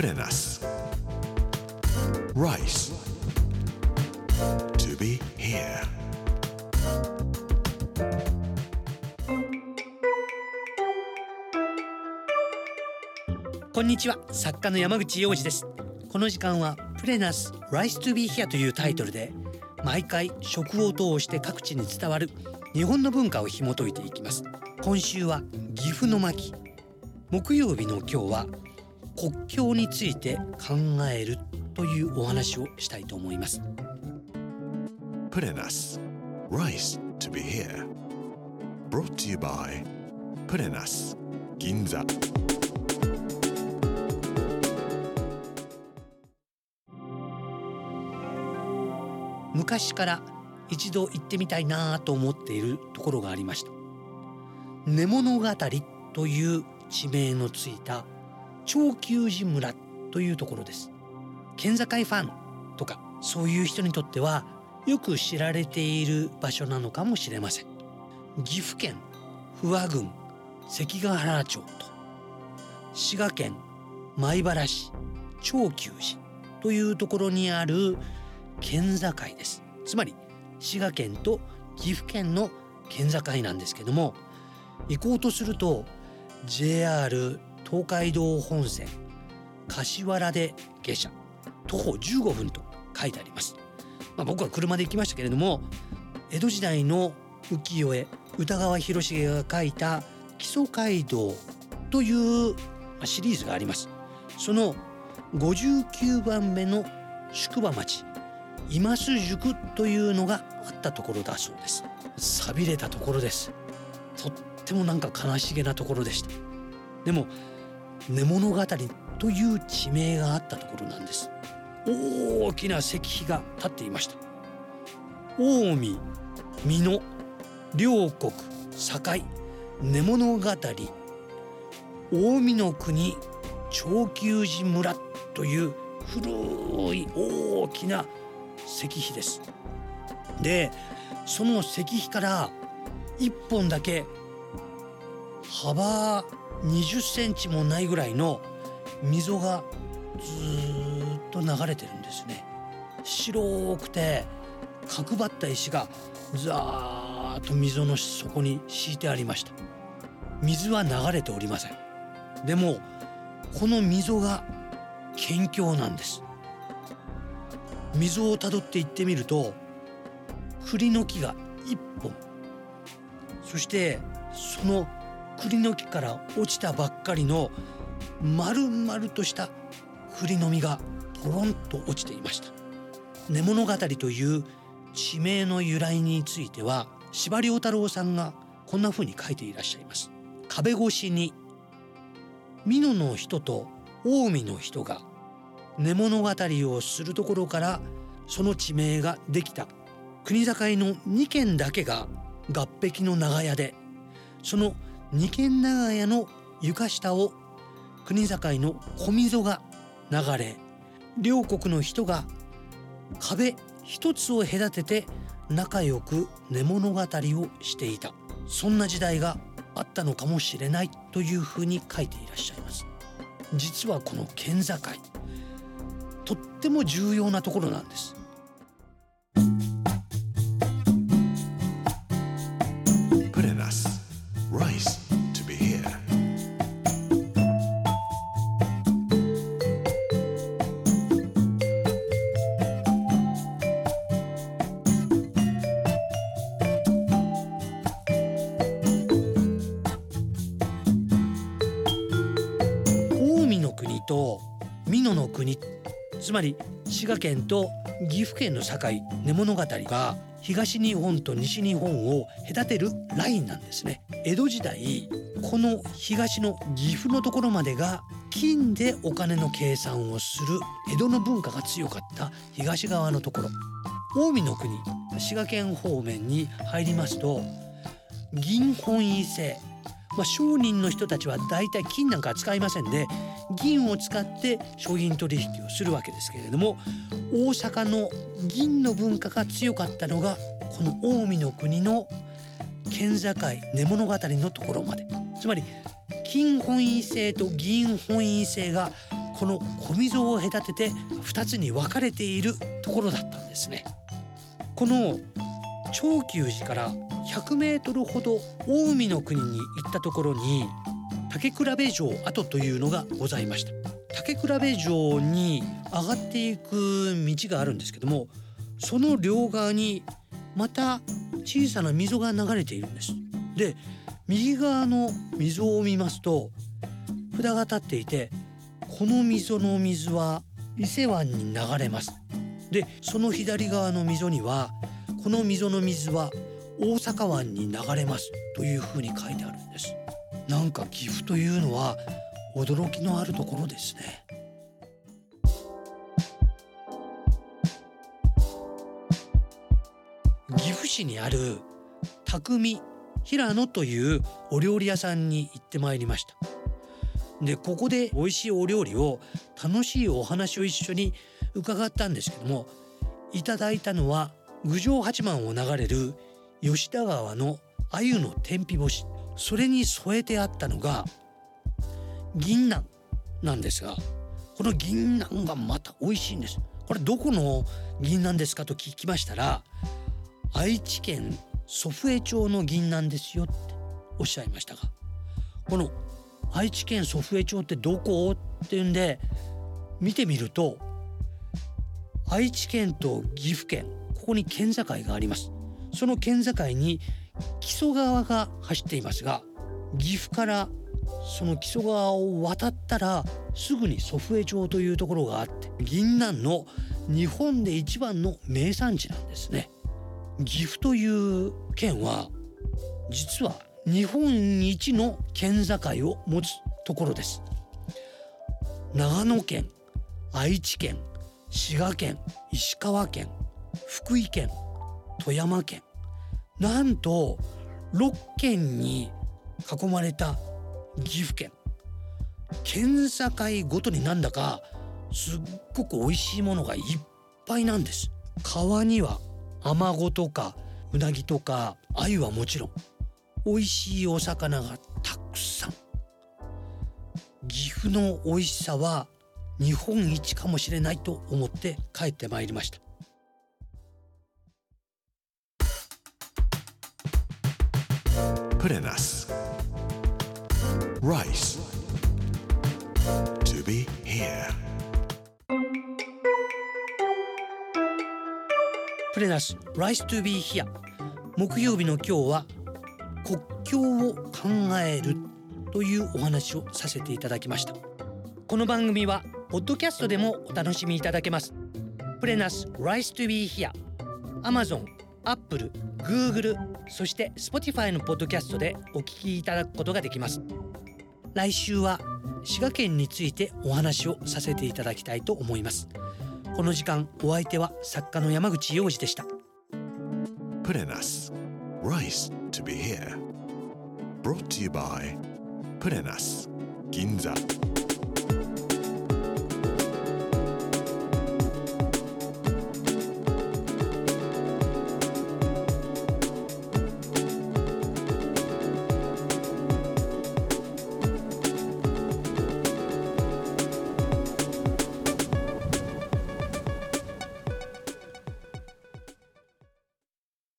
プレナス Rice To be here. こんにちは。作家の山口洋二です。この時間はプレナス Rise to be here というタイトルで毎回食を通して各地に伝わる日本の文化を紐解いていきます。今週は岐阜の巻。木曜日の今日は国境について考えるというお話をしたいと思います。プレナス Rice to be here. Brought to you by プレナス銀座昔から一度行ってみたいなぁと思っているところがありました。根物語という地名のついた長久寺村というところです。県境ファンとかそういう人にとってはよく知られている場所なのかもしれません。岐阜県不破郡関ヶ原町と滋賀県米原市長久寺というところにある県境です。つまり滋賀県と岐阜県の県境なんですけども行こうとすると JR 東海道本線柏原で下車。徒歩15分と書いてあります、まあ、僕は車で行きましたけれども江戸時代の浮世絵歌川広重が書いた基礎街道というシリーズがあります。その59番目の宿場町今須宿というのがあったところだそうです。寂れたところです。とってもなんか悲しげなところでした。でも根物語という地名があったところなんです。大きな石碑が立っていました。近江美濃両国堺根物語。近江の国長久寺村という古い大きな石碑です。でその石碑から一本だけ幅20センチもないぐらいの溝がずっと流れてるんですね。白くて角張った石がザーッと溝の底に敷いてありました。水は流れておりません。でもこの溝が県境なんです。溝をたどっていってみると栗の木が一本。そしてその栗の木から落ちたばっかりの丸々とした栗の実がポロンと落ちていました。根物語という地名の由来については司馬遼太郎さんがこんな風に書いていらっしゃいます。壁越しに美濃の人と近江の人が根物語をするところからその地名ができた。国境の2軒だけが合壁の長屋でその二軒長屋の床下を国境の小溝が流れ両国の人が壁一つを隔てて仲良く寝物語をしていた。そんな時代があったのかもしれないというふうに書いていらっしゃいます。実はこの県境とっても重要なところなんです。国つまり滋賀県と岐阜県の境根物語が東日本と西日本を隔てるラインなんですね。江戸時代この東の岐阜のところまでが金でお金の計算をする江戸の文化が強かった東側のところ。近江の国滋賀県方面に入りますと銀本位制まあ、商人の人たちは大体金なんか使いませんで銀を使って商品取引をするわけですけれども大阪の銀の文化が強かったのがこの近江の国の県境根物語のところまで。つまり金本位制と銀本位制がこの小溝を隔てて2つに分かれているところだったんですね。この長久寺から100メートルほど近江の国に行ったところに竹比べ城跡というのがございました。竹比べ城に上がっていく道があるんですけどもその両側にまた小さな溝が流れているんです。で右側の溝を見ますと札が立っていてこの溝の水は伊勢湾に流れます。でその左側の溝にはこの溝の水は大阪湾に流れますというふうに書いてあるんです。なんか岐阜というのは驚きのあるところですね。岐阜市にある匠平野というお料理屋さんに行ってまいりました。でここで美味しいお料理を楽しいお話を一緒に伺ったんですけどもいただいたのは郡上八幡を流れる吉田川の鮎の天日干しそれに添えてあったのが銀杏なんですがこの銀杏がまた美味しいんです。これどこの銀杏ですかと聞きましたら愛知県祖父江町の銀杏ですよっておっしゃいましたがこの愛知県祖父江町ってどこっていうんで見てみると愛知県と岐阜県ここに県境があります。その県境に木曽川が走っていますが岐阜からその木曽川を渡ったらすぐに祖父江町というところがあって銀杏の日本で一番の名産地なんですね。岐阜という県は実は日本一の県境を持つところです。長野県愛知県滋賀県石川県福井県富山県。なんと6県に囲まれた岐阜県。県境ごとになんだかすっごく美味しいものがいっぱいなんです。川にはアマゴとかうなぎとか鮎はもちろん。美味しいお魚がたくさん。岐阜の美味しさは日本一かもしれないと思って帰ってまいりました。Put in us. Rice. To be here. プレナス Rise to be here 木曜日の今日は国境を考えるというお話をさせていただきましたこの番組はポッドキャストでもお楽しみいただけますプレナス Rise to be here Amazon、Apple、Google そして Spotify のポッドキャストでお聞きいただくことができます来週は滋賀県についてお話をさせていただきたいと思いますこの時間お相手は作家の山口洋二でした Put in us. Rice to be here. Brought to you by Put in us. Ginza.